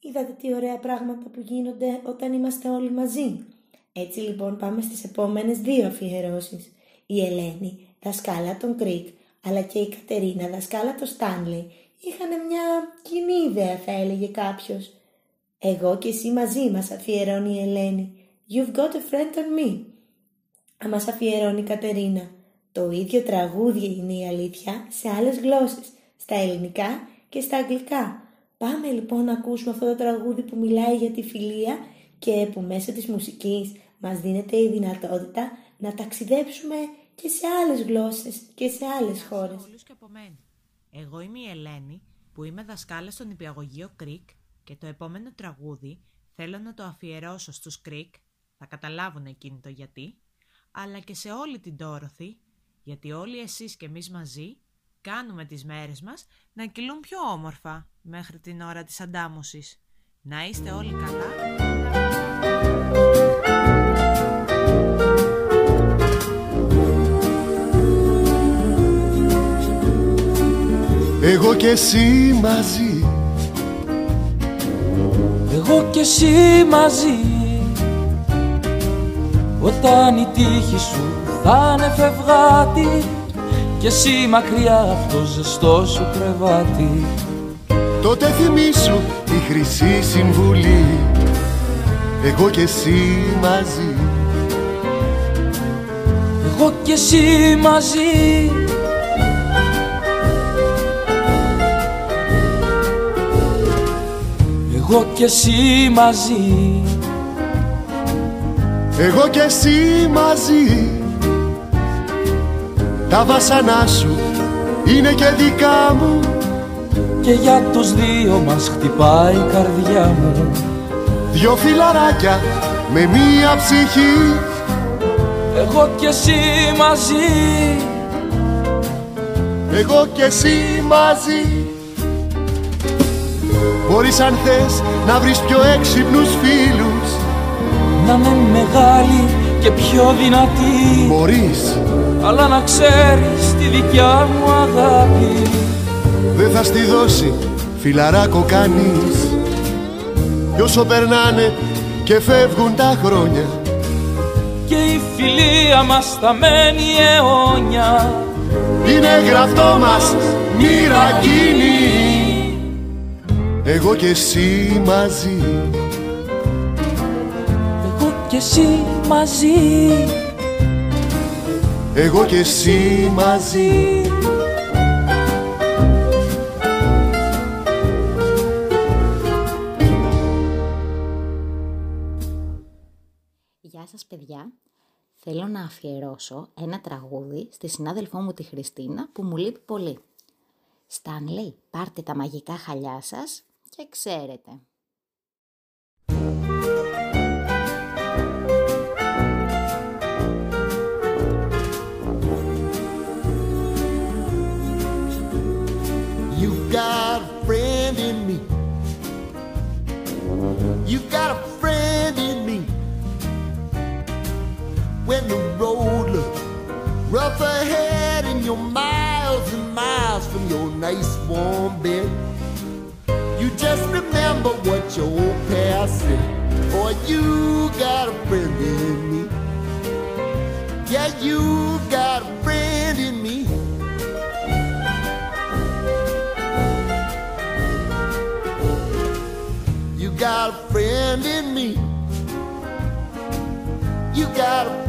Είδατε τι ωραία πράγματα που γίνονται όταν είμαστε όλοι μαζί. Έτσι λοιπόν πάμε στις επόμενες δύο αφιερώσεις. Η Ελένη, δασκάλα των Κρίκ, αλλά και η Κατερίνα, δασκάλα των Στάνλι, είχαν μια κοινή ιδέα θα έλεγε κάποιος. Εγώ και εσύ μαζί μας αφιερώνει η Ελένη. You've got a friend on me. Α μας αφιερώνει η Κατερίνα. Το ίδιο τραγούδι είναι η αλήθεια σε άλλες γλώσσες, στα ελληνικά και στα αγγλικά. Πάμε λοιπόν να ακούσουμε αυτό το τραγούδι που μιλάει για τη φιλία και που μέσω της μουσικής μας δίνεται η δυνατότητα να ταξιδέψουμε και σε άλλες γλώσσες και σε άλλες χώρες. και από μένα. Εγώ είμαι η Ελένη που είμαι δασκάλα στον υπηαγωγείο Κρίκ και το επόμενο τραγούδι θέλω να το αφιερώσω στους Κρίκ, θα καταλάβουν εκείνοι το γιατί, αλλά και σε όλη την Τόροθη, γιατί όλοι εσείς και εμείς μαζί κάνουμε τις μέρες μας να κυλούν πιο όμορφα μέχρι την ώρα της αντάμωσης. Να είστε όλοι καλά. Εγώ και εσύ μαζί Εγώ και εσύ μαζί Όταν η τύχη σου θα είναι φευγάτη και εσύ μακριά από το ζεστό σου κρεβάτι. Τότε θυμήσου τη χρυσή συμβουλή. Εγώ και εσύ μαζί. Εγώ και εσύ μαζί. Εγώ και εσύ μαζί. Εγώ και εσύ μαζί τα βάσανά σου είναι και δικά μου. Και για τους δύο μας χτυπάει η καρδιά μου. Δυο φιλαράκια με μία ψυχή. Εγώ και εσύ μαζί. Εγώ και εσύ μαζί. Μπορείς αν θες να βρεις πιο έξυπνους φίλους. Να είναι μεγάλη και πιο δυνατή. Μπορείς αλλά να ξέρεις τη δικιά μου αγάπη. Δεν θα στη δώσει φιλαράκο κανείς. Κι όσο περνάνε και φεύγουν τα χρόνια Και η φιλία μας θα μένει αιώνια. Είναι γραφτό μας μοίρα κοινή Εγώ και εσύ μαζί. Εγώ και εσύ μαζί εγώ και εσύ μαζί Γεια σας παιδιά, θέλω να αφιερώσω ένα τραγούδι στη συνάδελφό μου τη Χριστίνα που μου λείπει πολύ. Στάνλey, πάρτε τα μαγικά χαλιά σας και ξέρετε. The road looks rough ahead and you're miles and miles from your nice warm bed, you just remember what your old past said. Boy, you got a friend in me. Yeah, you got a friend in me. You got a friend in me. You got a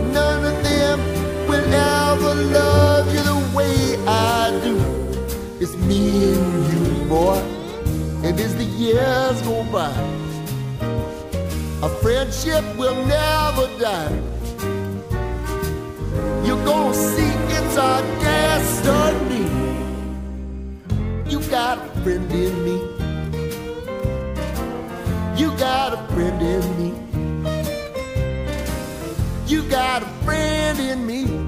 will ever love you the way I do. It's me and you, boy, and as the years go by, a friendship will never die. You're gonna see it's our destiny. You got a friend in me. You got a friend in me. You got a friend in me.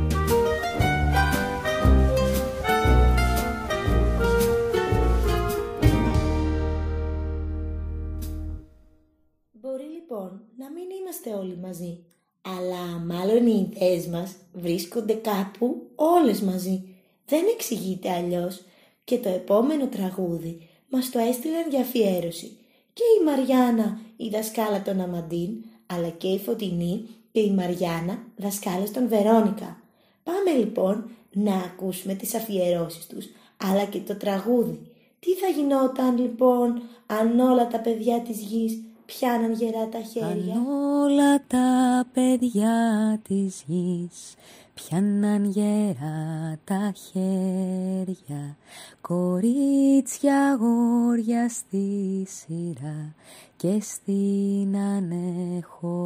Λοιπόν να μην είμαστε όλοι μαζί, αλλά μάλλον οι ιδέες μας βρίσκονται κάπου όλες μαζί. Δεν εξηγείται αλλιώς και το επόμενο τραγούδι μας το έστειλαν για αφιέρωση. Και η Μαριάννα, η δασκάλα των Αμαντίν, αλλά και η Φωτεινή και η Μαριάννα, δασκάλες των Βερόνικα. Πάμε λοιπόν να ακούσουμε τις αφιερώσεις τους, αλλά και το τραγούδι. Τι θα γινόταν λοιπόν αν όλα τα παιδιά της γης πιάναν γερά τα χέρια. Αν όλα τα παιδιά της γης πιάναν γερά τα χέρια κορίτσια αγόρια στη σειρά και στην ανεχωρό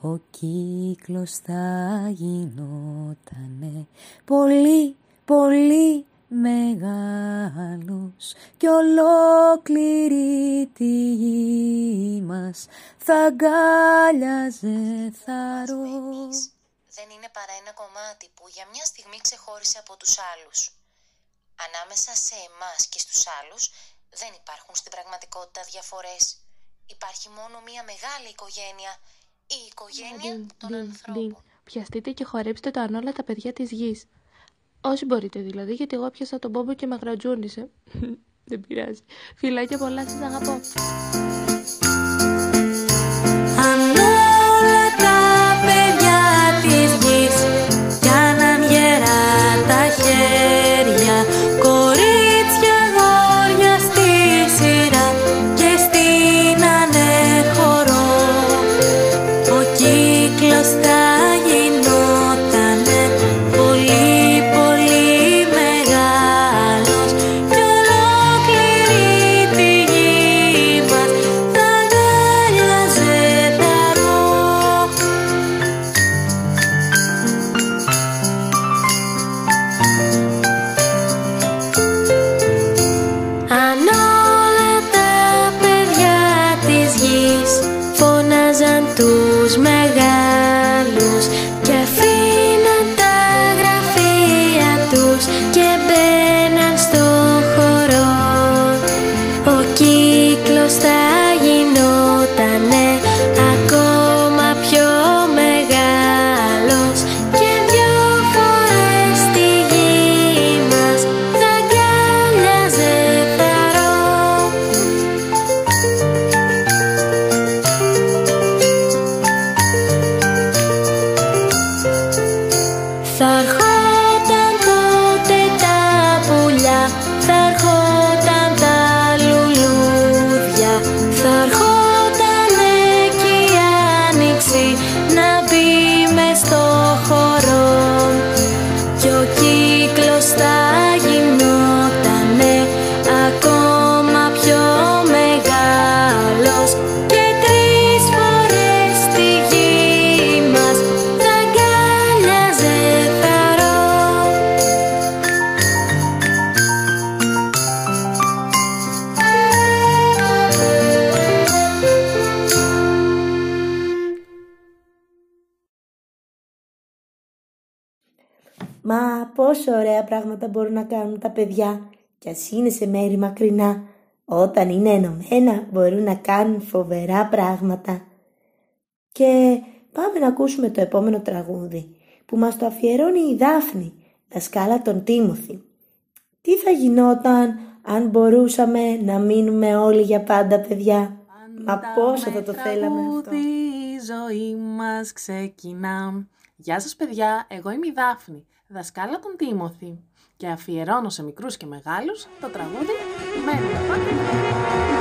ο κύκλος θα γινότανε πολύ πολύ μεγάλος κι ολόκληρη τη γη μας θα αγκάλιαζε θαρό. δεν είναι παρά ένα κομμάτι που για μια στιγμή ξεχώρισε από τους άλλους. Ανάμεσα σε εμάς και στους άλλους δεν υπάρχουν στην πραγματικότητα διαφορές. Υπάρχει μόνο μια μεγάλη οικογένεια, η οικογένεια των ανθρώπων. Πιαστείτε και χορέψτε το αν όλα τα παιδιά της γης. Όσοι μπορείτε δηλαδή, γιατί εγώ πιάσα τον πόμπο και με γρατζούνισε. Δεν πειράζει. Φιλάκια πολλά, σας αγαπώ. Μα πόσο ωραία πράγματα μπορούν να κάνουν τα παιδιά κι ας είναι σε μέρη μακρινά. Όταν είναι ενωμένα μπορούν να κάνουν φοβερά πράγματα. Και πάμε να ακούσουμε το επόμενο τραγούδι που μας το αφιερώνει η Δάφνη, δασκάλα των Τίμωθη. Τι θα γινόταν αν μπορούσαμε να μείνουμε όλοι για πάντα παιδιά; Μα πόσο θα το θέλαμε αυτό. Η ζωή μας ξεκινά. Γεια σας παιδιά, εγώ είμαι η Δάφνη, δασκάλα των Τίμωθη και αφιερώνω σε μικρούς και μεγάλους το τραγούδι «Μένω τα πάντα Πάντα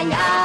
έχουμε τα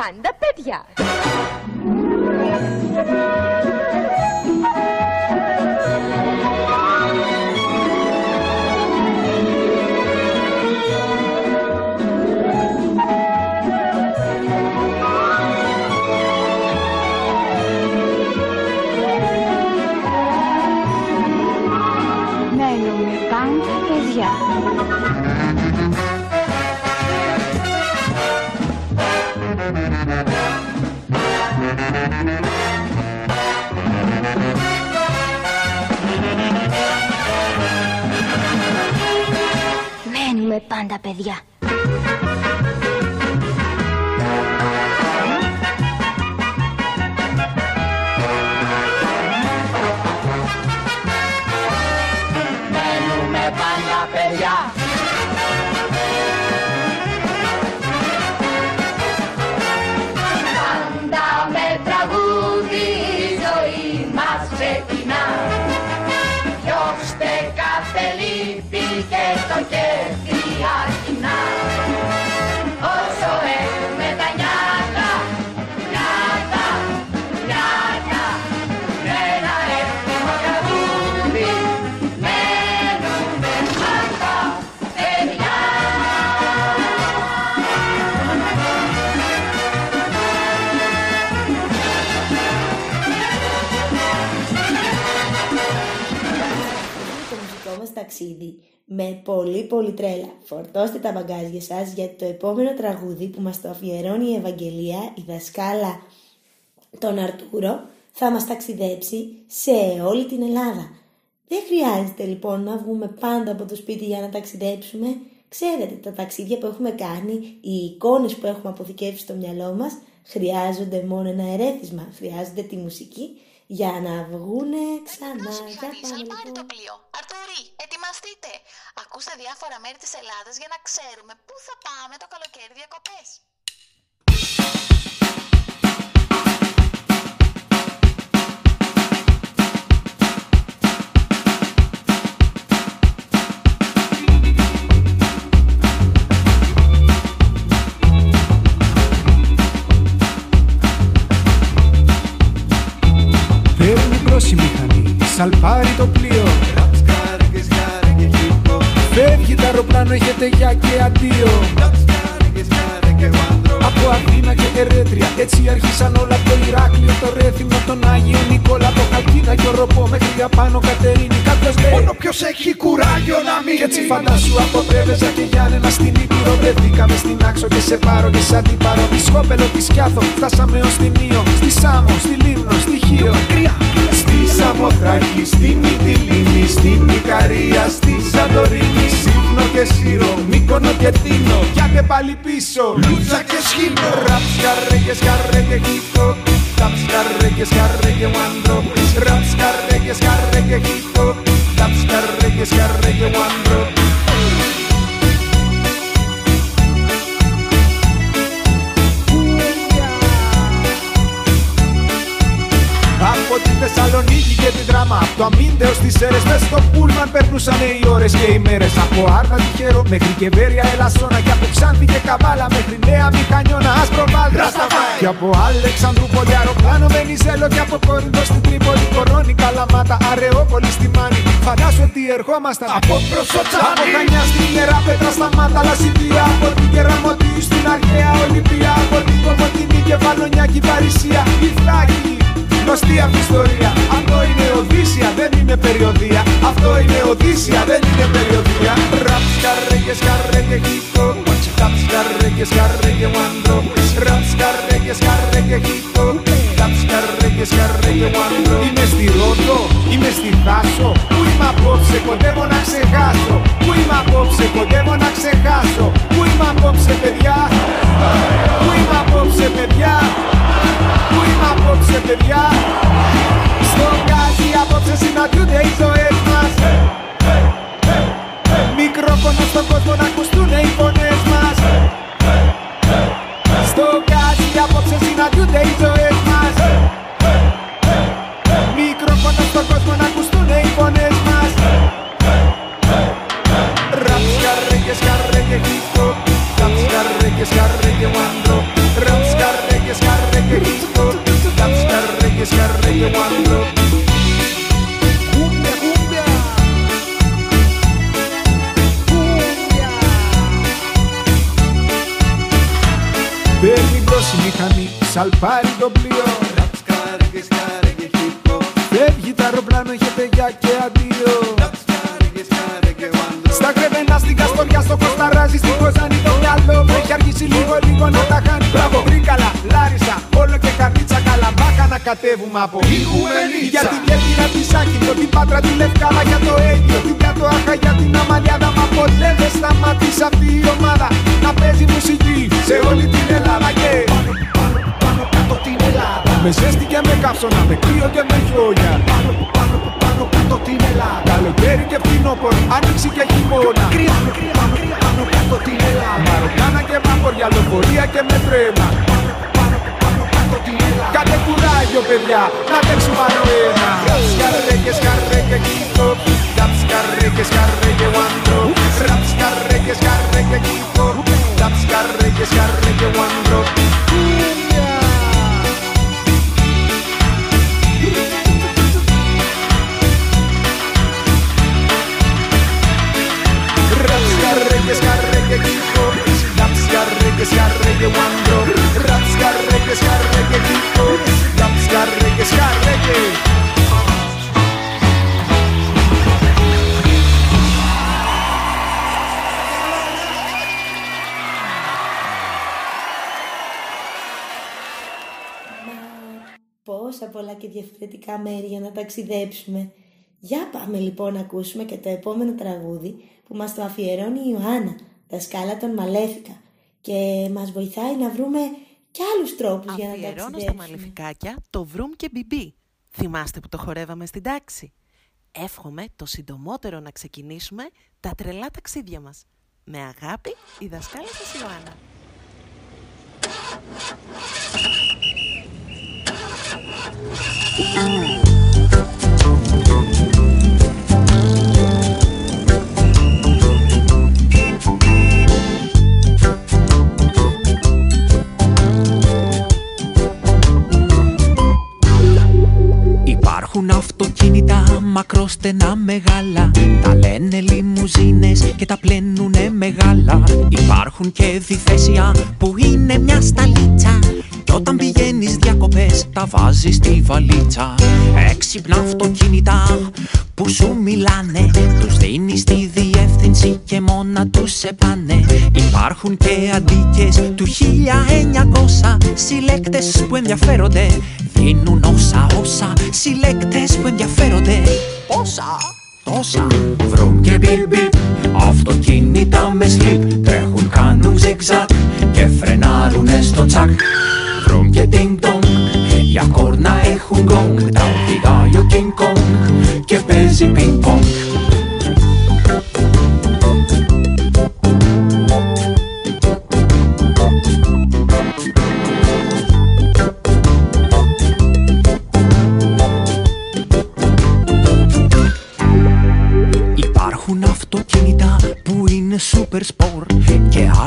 πάντα παιδιά. Πάντα παιδιά. Με πολύ πολύ τρέλα. Φορτώστε τα μπαγκάζια σας γιατί το επόμενο τραγούδι που μας το αφιερώνει η Ευαγγελία, η δασκάλα τον Αρτούρο, θα μας ταξιδέψει σε όλη την Ελλάδα. Δεν χρειάζεται λοιπόν να βγούμε πάντα από το σπίτι για να ταξιδέψουμε. Ξέρετε, τα ταξίδια που έχουμε κάνει, οι εικόνες που έχουμε αποθηκεύσει στο μυαλό μας, χρειάζονται μόνο ένα ερέθισμα, χρειάζονται τη μουσική για να βγούνε ξανά. Για πάμε λοιπόν. το πλοίο. Αρτουρί, ετοιμαστείτε. Ακούστε διάφορα μέρη της Ελλάδας για να ξέρουμε πού θα πάμε το καλοκαίρι διακοπές. Σαλπάρει το πλοίο. Φεύγει το αεροπλάνο, έχετε για και αντίο Από Αθήνα και Ερέτρια, έτσι άρχισαν όλα από το Ηράκλειο, το Ρέθυμνο, τον Άγιο Νικόλα, το Καλκίνα και ο Ροπό. Μέχρι για πάνω Κατερίνη. Κάποιος λέει, μόνο ποιος έχει κουράγιο να μην Κι έτσι φαντάσου από Πρέβεζα και Γιάννενα στην Ήπειρο. Βρεθήκαμε στην Άξο και σε πάρω και σαν την πάρω Τη Σκόπελο, τη Σκιάθο, φτάσαμε ως την Ήο Στη Σάμο, στη Λίμνο, στη Χίο. Στη Σαμοθράκη, στη Μυτιλίνη, στην Ικαρία, στη Σαντορίνη. Σύμνο και Σύρο, Μύκονο και Τίνο. Πιάτε πάλι πίσω, Λούτσα και Σχήνο Ραψ, καρέ και σκαρέ και χίτο Ραψ, καρέ και σκαρέ και βάντρο Ραψ, καρέ και σκαρέ Από τη Θεσσαλονίκη και την Δράμα Από το Αμίντεο στις Σέρες Μες στο Πούλμαν περνούσαν οι ώρες και οι μέρες. Από Άρτα τυχερό μέχρι και Βέρεια Ελασσόνα Και από Ξάνθη και Καβάλα μέχρι Νέα Μηχανιώνα Άσπρο Βάλ Και από Αλεξανδρούπολη αεροπλάνο Βενιζέλο Και από Κόρινθο στην Τρίπολη Κορώνη Καλαμάτα Αρεόπολη στη Μάνη. Φαντάσου ότι ερχόμασταν. Από Προσοτσάνη Από Χανιά στην Ιερά Πέτρα στα Μάτα Λασιτία Από την Κεραμωτή περιοδία. Αυτό είναι Οδύσσια, δεν είναι περιοδία. Ραψ καρέ και σκαρέ και χίτο. Ραψ καρέ και σκαρέ και βάντρο. Ραψ καρέ και σκαρέ και χίτο. Ραψ καρέ και σκαρέ και βάντρο. Είμαι στη Ρόδο, είμαι στη Θάσο. Πού είμαι απόψε, κοντεύω να ξεχάσω. Πού είμαι απόψε, κοντεύω να ξεχάσω. Πού είμαι απόψε, παιδιά. Πού είμαι απόψε, παιδιά. Πού είμαι απόψε παιδιά Στο γκάζι απόψε συναντιούνται οι ζωές μας Μικρόφωνο στον κόσμο να ακουστούν οι φωνές μας. Στο γκάζι απόψε συναντιούνται οι ζωές κατέβουμε από Ιγουμενίτσα. Για την Κέρκυρα τη Σάκη, την Πάτρα, τη Λευκάλα Για το Αίγυο, την Κατοάχα, για την Αμαλιάδα Μα ποτέ δεν σταματήσει αυτή η ομάδα Να παίζει μουσική σε όλη την Ελλάδα Και πάνω κάτω την Ελλάδα. Με ζέστη και με καύσωνα, με κρύο και με χιόνια. Πάνω πάνω πάνω κάτω την Ελλάδα. Καλοκαίρι και φθινόπωρο, άνοιξη και χειμώνα. Κρύα, κρύα, κρύα, πάνω κάτω την Ελλάδα. Μαροκάνα και βάμπορια, λεωφορεία και με τρένα Κάντε δυο παιδιά να παίξουν πάνω ένα Σκαρέκε, σκαρέκε, κύκο Ταπ, σκαρέκε, σκαρέκε, γουάντρο Ραπ, σκαρέκε, σκαρέκε, κύκο Ταπ, σκαρέκε, σκαρέκε, γουάντρο scarregge, scarregge Πόσα πολλά και διαφορετικά μέρη για να ταξιδέψουμε. Για πάμε λοιπόν να ακούσουμε και το επόμενο τραγούδι που μας το αφιερώνει η Ιωάννα, τα σκάλα των Μαλέφικα και μας βοηθάει να βρούμε και άλλους τρόπους για να Αφιερώνω στα ταξιδέψουμε. μαλεφικάκια το βρουμ και μπιμπί. Θυμάστε που το χορεύαμε στην τάξη. Εύχομαι το συντομότερο να ξεκινήσουμε τα τρελά ταξίδια μας. Με αγάπη, η δασκάλα σας Ιωάννα. Υπάρχουν αυτοκίνητα μακρόστενα μεγάλα. Τα λένε λιμουζίνες και τα πλένουνε μεγάλα. Υπάρχουν και διθέσια που είναι μια σταλίτσα Κι όταν πηγαίνεις διακοπές τα βάζεις στη βαλίτσα. Έξυπνα αυτοκίνητα που σου μιλάνε Τους δίνεις τη διεύθυνση και μόνα τους σε πάνε. Υπάρχουν και αντίκες του 1900 Συλλέκτες που ενδιαφέρονται Δίνουν όσα όσα. Συλλέκτες που ενδιαφέρονται Πόσα Τόσα. Βρουμ και μπιπ μπιπ Αυτοκίνητα με σλιπ Τρέχουν κάνουν ζιγζακ Και φρενάρουνε στο τσακ χρόν και τίνγκ Για κόρνα έχουν γκόγκ Τα οδηγάει ο Και παίζει πινγκ πονγκ Υπάρχουν αυτοκίνητα που είναι super sport.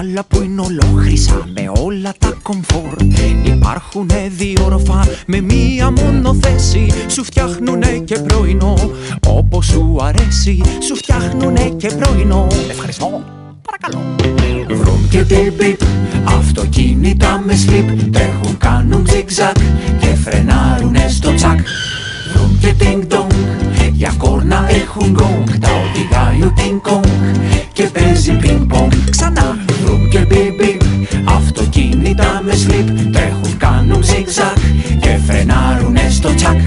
Και άλλα που είναι ολόχρυσα με όλα τα κομφόρ Υπάρχουν δύο όροφα με μία μόνο θέση. Σου φτιάχνουνε και πρωινό όπως σου αρέσει. Σου φτιάχνουνε και πρωινό. Ευχαριστώ. Παρακαλώ. Βρουμ και πιπ πιπ Αυτοκίνητα με σλιπ Τρέχουν κάνουν zigzag Και φρενάρουνε στο τσακ. Βρουμ και τινγκ τονγκ Για κόρνα έχουν γκονγκ Τα οδηγάει ο King Kong Και παίζει πινκ πονγκ Ξανά tak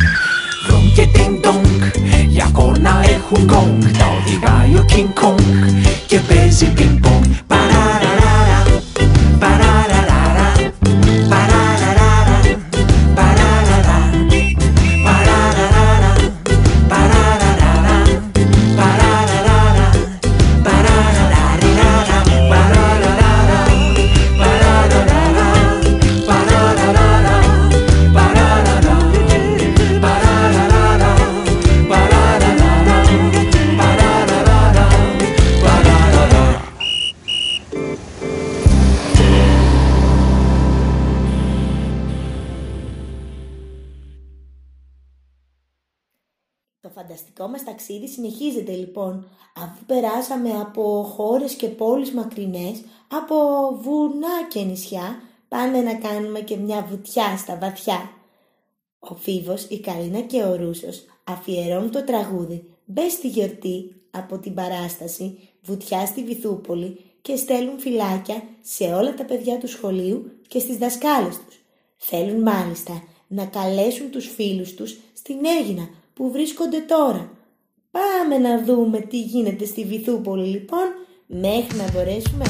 Rumkie ding dong Jak ona e hungong Tao di bajo King Kong Ke bezi ping pong Το φανταστικό μας ταξίδι συνεχίζεται λοιπόν, αφού περάσαμε από χώρες και πόλεις μακρινές, από βουνά και νησιά, πάμε να κάνουμε και μια βουτιά στα βαθιά. Ο Φίβος, η Καρίνα και ο Ρούσος αφιερώνουν το τραγούδι «Μπες στη γιορτή, από την παράσταση βουτιά στη Βυθούπολη και στέλνουν φυλάκια σε όλα τα παιδιά του σχολείου και στις δασκάλες τους. Θέλουν μάλιστα να καλέσουν τους φίλους τους στην Έγινα που βρίσκονται τώρα. Πάμε να δούμε τι γίνεται στη Βυθούπολη λοιπόν μέχρι να μπορέσουμε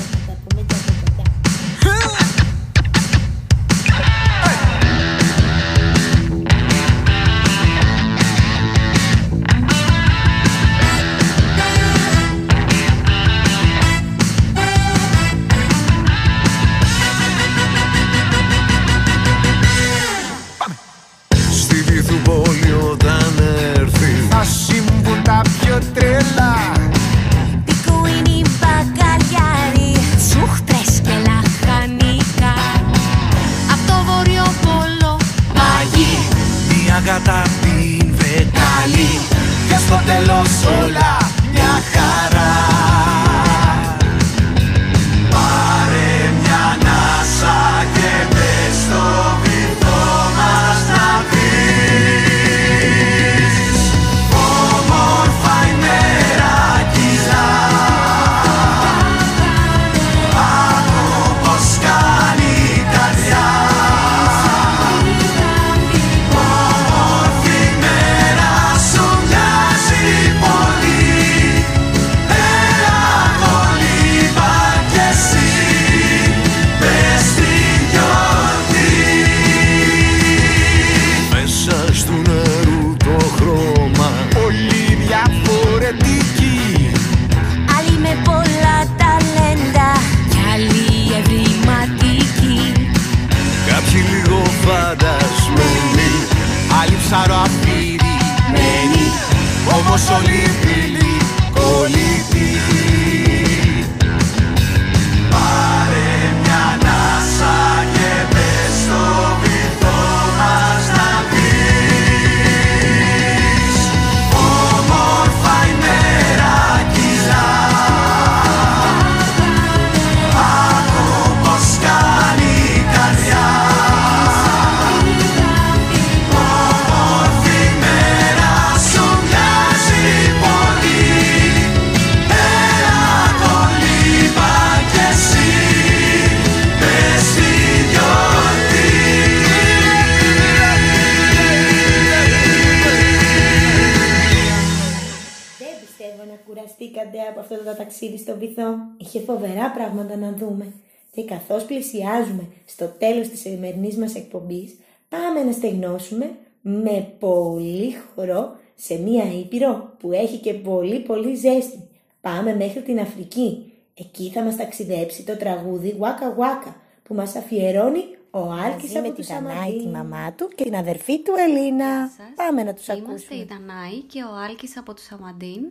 αυτό το ταξίδι στο βυθό. Είχε φοβερά πράγματα να δούμε. Και καθώς πλησιάζουμε στο τέλος της σημερινής μας εκπομπής, πάμε να στεγνώσουμε με πολύ χορό σε μία ήπειρο που έχει και πολύ πολύ ζέστη. Πάμε μέχρι την Αφρική. Εκεί θα μας ταξιδέψει το τραγούδι Waka Waka που μας αφιερώνει ο Άλκης από με τους τη Δανάη, Αμαντή. τη μαμά του και την αδερφή του Ελίνα. Πάμε να τους Είμαστε ακούσουμε. η Δανάη και ο Άλκης από τους Αμαντίν.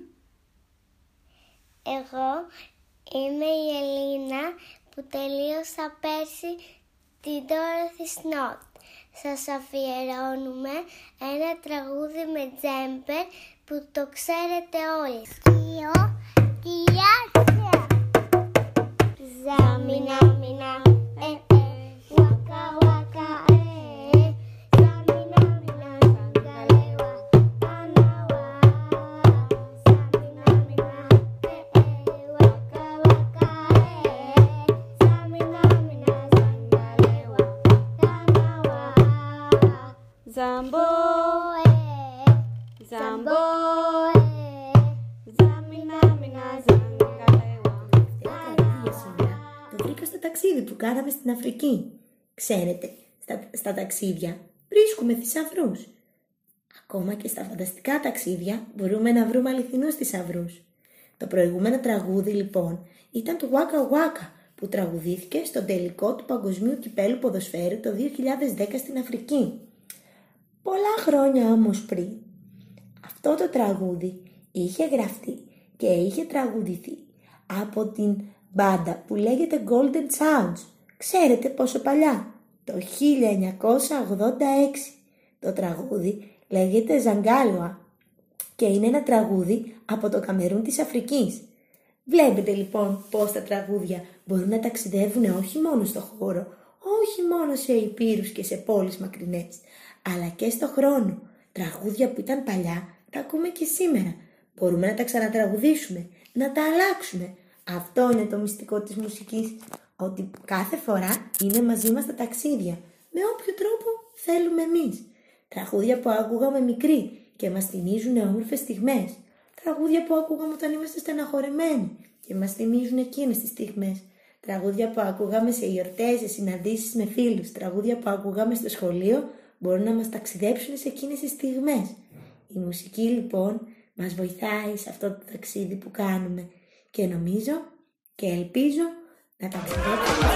Εγώ είμαι η Ελίνα που τελείωσα πέρσι την Dorothy Snot. Σας αφιερώνουμε ένα τραγούδι με τζέμπερ που το ξέρετε όλοι. Σκύο, σκυλιά, κάναμε στην Αφρική. Ξέρετε, στα, στα ταξίδια βρίσκουμε θησαυρούς. Ακόμα και στα φανταστικά ταξίδια μπορούμε να βρούμε αληθινούς θησαυρούς. Το προηγούμενο τραγούδι λοιπόν ήταν το Waka Waka που τραγουδήθηκε στο τελικό του Παγκοσμίου Κυπέλου Ποδοσφαίρου το 2010 στην Αφρική. Πολλά χρόνια όμως πριν, αυτό το τραγούδι είχε γραφτεί και είχε τραγουδηθεί από την μπάντα που λέγεται Golden Sounds. Ξέρετε πόσο παλιά, το 1986. Το τραγούδι λέγεται Ζαγκάλουα και είναι ένα τραγούδι από το Καμερούν της Αφρικής. Βλέπετε λοιπόν πώς τα τραγούδια μπορούν να ταξιδεύουν όχι μόνο στο χώρο, όχι μόνο σε υπήρους και σε πόλεις μακρινές, αλλά και στο χρόνο. Τραγούδια που ήταν παλιά τα ακούμε και σήμερα. Μπορούμε να τα ξανατραγουδήσουμε, να τα αλλάξουμε. Αυτό είναι το μυστικό της μουσικής, ότι κάθε φορά είναι μαζί μας τα ταξίδια, με όποιο τρόπο θέλουμε εμείς. Τραγούδια που άκουγαμε μικροί και μας θυμίζουν όμορφες στιγμές. Τραγούδια που ακούγαμε όταν είμαστε στεναχωρεμένοι και μας θυμίζουν εκείνες τις στιγμές. Τραγούδια που ακούγαμε σε γιορτές, σε συναντήσεις με φίλους. Τραγούδια που ακούγαμε στο σχολείο μπορούν να μας ταξιδέψουν σε εκείνες τις στιγμές. Η μουσική λοιπόν μας βοηθάει σε αυτό το ταξίδι που κάνουμε και νομίζω και ελπίζω να ταξιδέψουμε.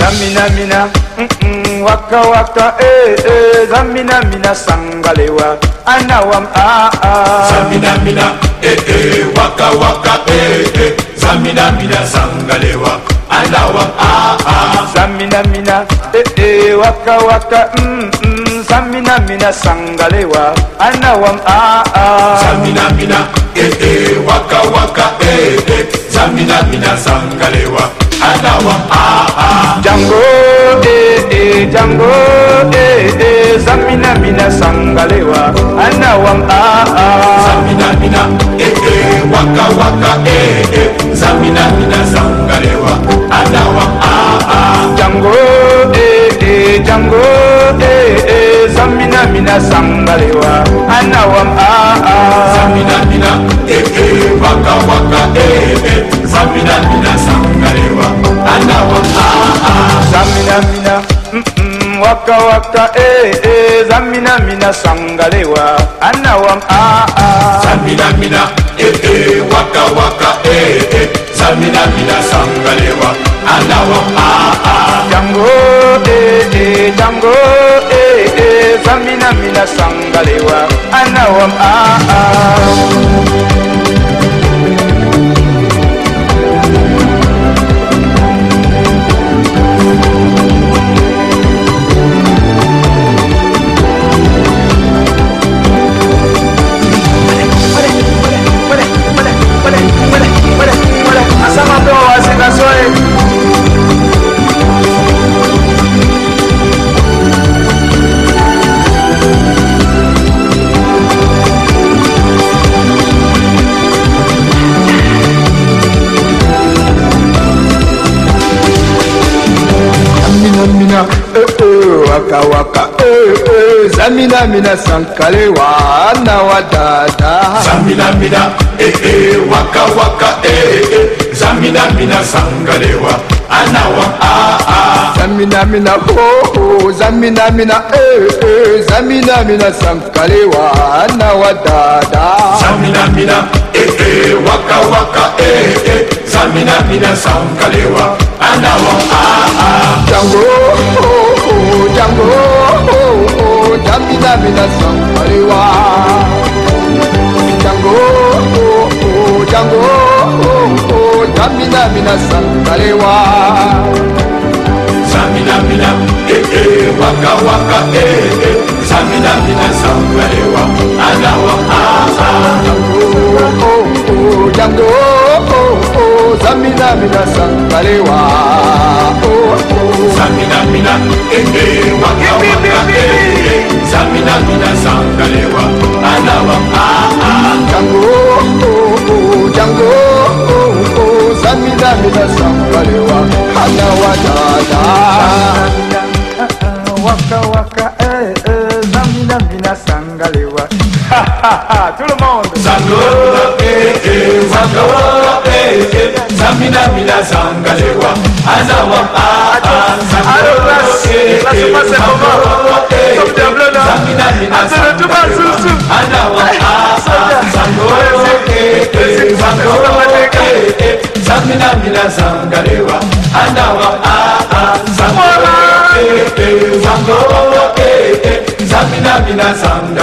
Zamina mina, mm -mm, waka waka, eh eh. Zamina mina sangalewa, anawam ah ah. Zamina mina, eh eh, waka waka, eh eh. Zamina mina sangalewa, anawam ah ah. Zamina mina, eh eh, waka waka, mm mm. Zamina mina sangalewa, anawam ah ah. Zamina mina, eh eh, waka waka, eh eh. Zamina mina sangalewa, anawam ah ah. Django, eh eh, Django, eh eh. Zamina mina sangalewa, anawam ah ah. Zamina mina, eh eh, waka waka, eh eh. Zamina mina sangalewa, waka, eh eh. Zamina mina sangalewa, anawam ah ah. Zamina mina, eh eh, waka waka, eh eh. Zamina mina sangalewa, anawam ah ah. Django, eh eh, Django, eh eh. Zamina mina sangalewa, anawam ah ah. Minamina Sankale da wadada Zaminamina eh eh waka waka eh eh Zaminamina Sangalewa anawa ah ah Zaminamina ho ho Zaminamina eh eh. Zaminamina Sankalewa anawa Zamina mina eh eh waka waka eh eh. Zaminamina Sankalewa anawa ah ah Jango ho ho Jango vitamina sankwalewa Django oh, oh, Django oh, oh, jaminamina sankwalewa saminamina eh, eh, waka waka eh, eh. saminamina sankwalewa anawa aza jango oh, oh, Django oh, oh, saminamina sankwalewa oh, oh zamina mina ete eh, eh, waka waka ete zamina mina sangalewa anawa ah, ah jango oh jango oh zamina mina sangalewa anawa da waka waka eh eh. Zamina mina sangalewa. Ha ha ha. Tout le monde zango zangawala ee zaminamina zangalewa azawa papa zaminamina zangalewa andawa papa zangalewa Zangola, eh eh, zangola, eh eh. Zamina mina sangalewa, anawam ah ah. Zangola, eh eh, zangola, eh eh. Zamina mina sangalewa, anawam ah ah. Zangola, eh eh, zangola, eh eh. Zamina mina sangalewa, anawam ah ah. Zangola, eh eh, zangola,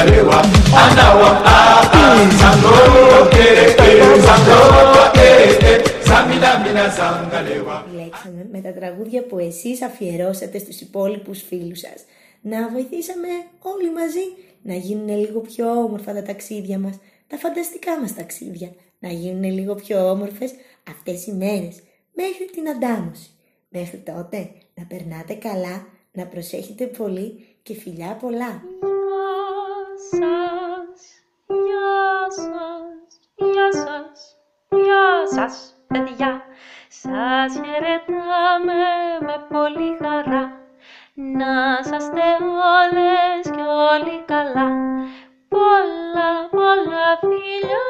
eh eh. Zamina mina sangalewa. Επιλέξαμε με τα τραγούδια που εσείς αφιερώσατε στους υπόλοιπους φίλους σας. Να βοηθήσαμε όλοι μαζί να γίνουν λίγο πιο όμορφα τα ταξίδια μας, τα φανταστικά μας ταξίδια. Να γίνουν λίγο πιο όμορφες αυτές οι μέρες, μέχρι την αντάμωση. Μέχρι τότε να περνάτε καλά, να προσέχετε πολύ και φιλιά πολλά. σας, γεια σας, γεια σας, γεια σας, παιδιά. Σας χαιρετάμε με πολύ χαρά. Να είσαστε όλες και όλοι καλά. Πολλά, πολλά φιλιά